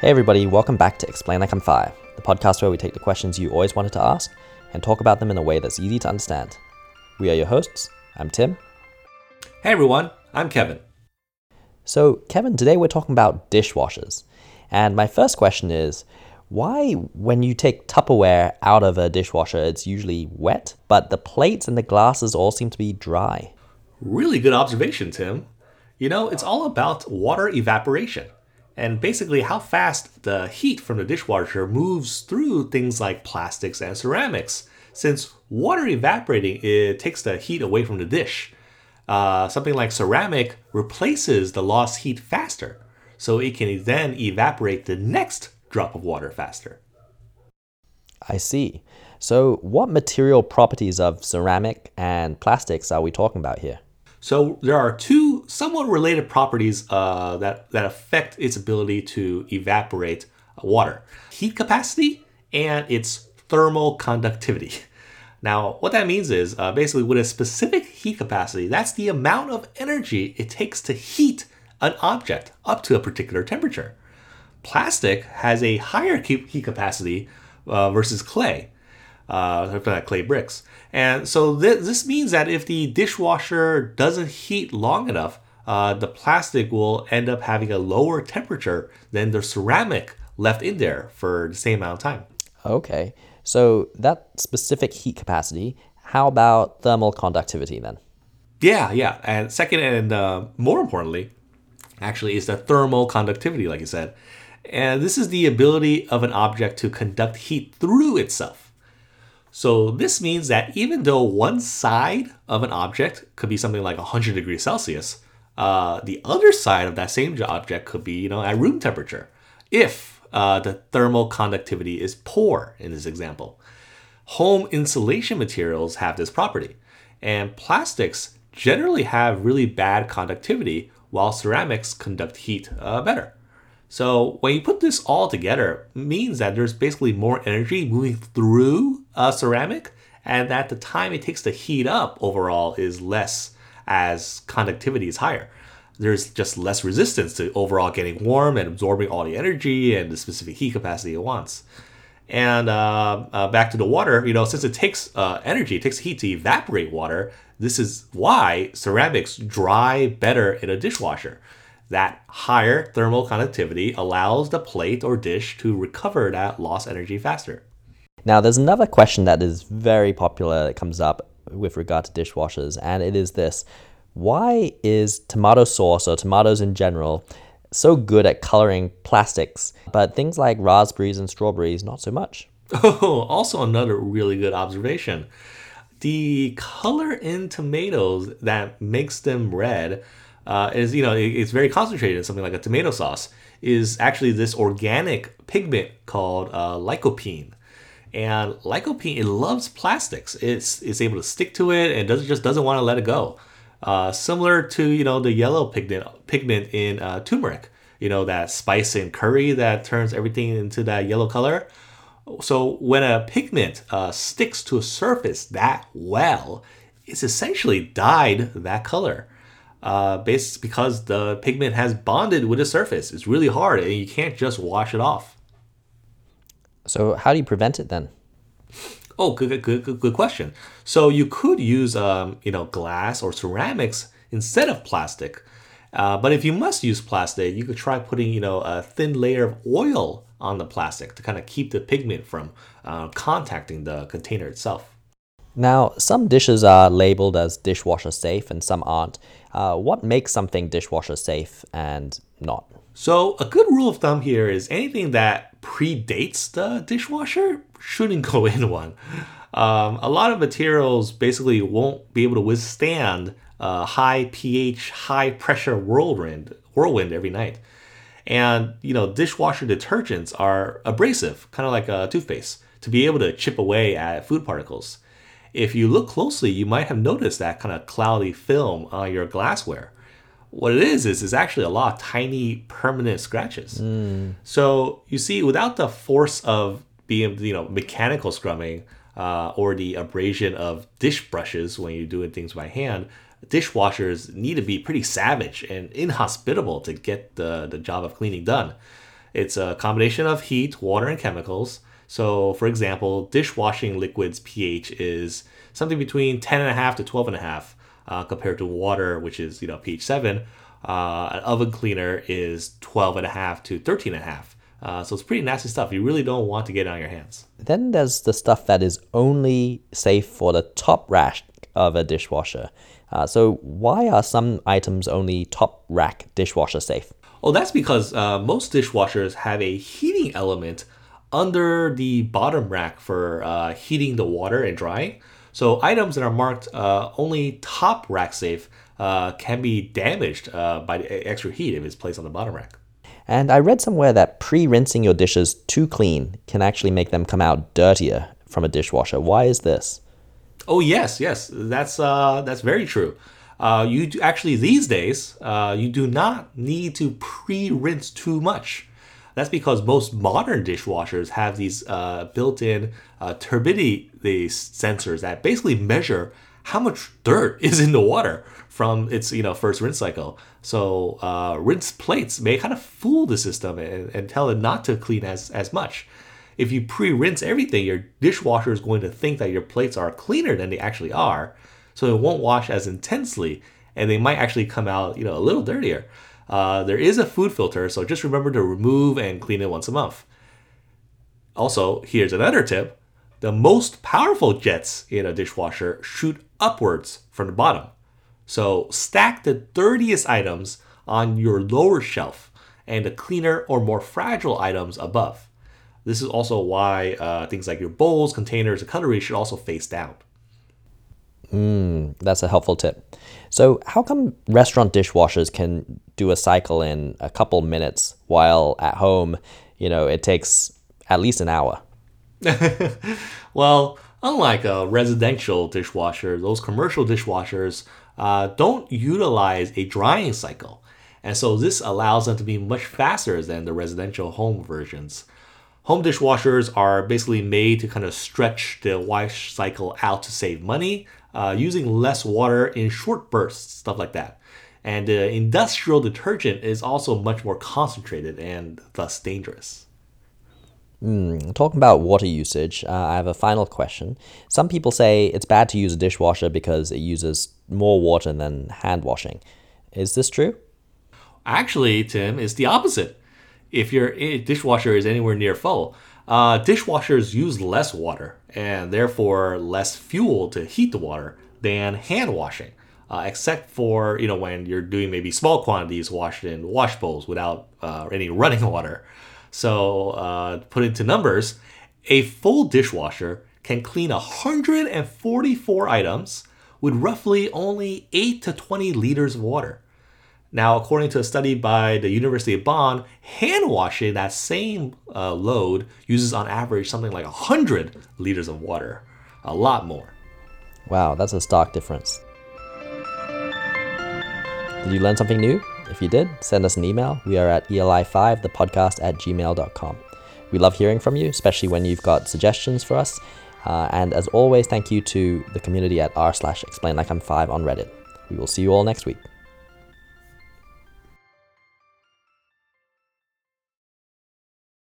Hey, everybody, welcome back to Explain Like I'm Five, the podcast where we take the questions you always wanted to ask and talk about them in a way that's easy to understand. We are your hosts. I'm Tim. Hey everyone, I'm Kevin. So, Kevin, today we're talking about dishwashers. And my first question is why, when you take Tupperware out of a dishwasher, it's usually wet, but the plates and the glasses all seem to be dry? Really good observation, Tim. You know, it's all about water evaporation and basically how fast the heat from the dishwasher moves through things like plastics and ceramics. Since water evaporating, it takes the heat away from the dish. Uh, something like ceramic replaces the lost heat faster, so it can then evaporate the next drop of water faster. I see. So, what material properties of ceramic and plastics are we talking about here? So there are two somewhat related properties uh, that, that affect its ability to evaporate water heat capacity and its thermal conductivity. Now, what that means is uh, basically with a specific heat capacity, that's the amount of energy it takes to heat an object up to a particular temperature. Plastic has a higher heat capacity uh, versus clay uh, like clay bricks. And so th- this means that if the dishwasher doesn't heat long enough, uh, the plastic will end up having a lower temperature than the ceramic left in there for the same amount of time. Okay, so that specific heat capacity, how about thermal conductivity then? Yeah, yeah. And second, and uh, more importantly, actually, is the thermal conductivity, like you said. And this is the ability of an object to conduct heat through itself. So this means that even though one side of an object could be something like 100 degrees Celsius, uh, the other side of that same object could be, you know, at room temperature, if uh, the thermal conductivity is poor in this example. Home insulation materials have this property, and plastics generally have really bad conductivity, while ceramics conduct heat uh, better. So when you put this all together, means that there's basically more energy moving through a ceramic, and that the time it takes to heat up overall is less as conductivity is higher. There's just less resistance to overall getting warm and absorbing all the energy and the specific heat capacity it wants. And uh, uh, back to the water, you know, since it takes uh, energy, it takes heat to evaporate water. This is why ceramics dry better in a dishwasher that higher thermal conductivity allows the plate or dish to recover that lost energy faster. Now, there's another question that is very popular that comes up with regard to dishwashers, and it is this Why is tomato sauce or tomatoes in general so good at coloring plastics, but things like raspberries and strawberries not so much? Oh, also another really good observation. The color in tomatoes that makes them red uh, is you know it's very concentrated in something like a tomato sauce is actually this organic pigment called uh, lycopene. And lycopene it loves plastics. It's it's able to stick to it and doesn't just doesn't want to let it go. Uh, similar to you know the yellow pigment pigment in uh, turmeric. You know that spice in curry that turns everything into that yellow color. So when a pigment uh, sticks to a surface that well, it's essentially dyed that color uh, based because the pigment has bonded with the surface. It's really hard, and you can't just wash it off. So how do you prevent it then? Oh, good, good, good, good question. So you could use, um, you know, glass or ceramics instead of plastic. Uh, but if you must use plastic, you could try putting, you know, a thin layer of oil on the plastic to kind of keep the pigment from uh, contacting the container itself. Now, some dishes are labeled as dishwasher safe and some aren't. Uh, what makes something dishwasher safe and not? So, a good rule of thumb here is anything that predates the dishwasher shouldn't go in one. Um, a lot of materials basically won't be able to withstand uh, high pH, high pressure whirlwind, whirlwind every night. And you know, dishwasher detergents are abrasive, kind of like a toothpaste, to be able to chip away at food particles if you look closely, you might have noticed that kind of cloudy film on your glassware. What it is is it's actually a lot of tiny permanent scratches. Mm. So you see, without the force of being you know mechanical scrubbing uh, or the abrasion of dish brushes when you're doing things by hand, dishwashers need to be pretty savage and inhospitable to get the, the job of cleaning done. It's a combination of heat, water, and chemicals. So, for example, dishwashing liquid's pH is something between 10.5 to 12.5 uh, compared to water, which is you know pH 7. Uh, an oven cleaner is 12.5 to 13.5. Uh, so it's pretty nasty stuff. You really don't want to get it on your hands. Then there's the stuff that is only safe for the top rack of a dishwasher. Uh, so why are some items only top rack dishwasher safe? Oh, that's because uh, most dishwashers have a heating element under the bottom rack for uh, heating the water and drying. So items that are marked uh, only top rack safe uh, can be damaged uh, by the extra heat if it's placed on the bottom rack. And I read somewhere that pre rinsing your dishes too clean can actually make them come out dirtier from a dishwasher. Why is this? Oh yes, yes, that's uh, that's very true. Uh, you do, actually these days uh, you do not need to pre-rinse too much. That's because most modern dishwashers have these uh, built-in uh, turbidity sensors that basically measure how much dirt is in the water from its you know first rinse cycle. So uh, rinse plates may kind of fool the system and, and tell it not to clean as as much. If you pre-rinse everything, your dishwasher is going to think that your plates are cleaner than they actually are, so it won't wash as intensely, and they might actually come out you know a little dirtier. Uh, there is a food filter, so just remember to remove and clean it once a month. Also, here's another tip the most powerful jets in a dishwasher shoot upwards from the bottom. So stack the dirtiest items on your lower shelf and the cleaner or more fragile items above. This is also why uh, things like your bowls, containers, and cutlery should also face down. Mm, that's a helpful tip. So, how come restaurant dishwashers can do a cycle in a couple minutes while at home, you know, it takes at least an hour? well, unlike a residential dishwasher, those commercial dishwashers uh, don't utilize a drying cycle. And so this allows them to be much faster than the residential home versions. Home dishwashers are basically made to kind of stretch the wash cycle out to save money, uh, using less water in short bursts, stuff like that. And the industrial detergent is also much more concentrated and thus dangerous. Mm, talking about water usage, uh, I have a final question. Some people say it's bad to use a dishwasher because it uses more water than hand washing. Is this true? Actually, Tim, it's the opposite. If your dishwasher is anywhere near full, uh, dishwashers use less water and therefore less fuel to heat the water than hand washing, uh, except for you know when you're doing maybe small quantities washed in wash bowls without uh, any running water. So, uh, put into numbers, a full dishwasher can clean 144 items with roughly only 8 to 20 liters of water. Now, according to a study by the University of Bonn, hand washing that same uh, load uses on average something like 100 liters of water. A lot more. Wow, that's a stark difference. Did you learn something new? If you did, send us an email. We are at eli5, the podcast at gmail.com. We love hearing from you, especially when you've got suggestions for us. Uh, and as always, thank you to the community at r slash explain like I'm five on Reddit. We will see you all next week.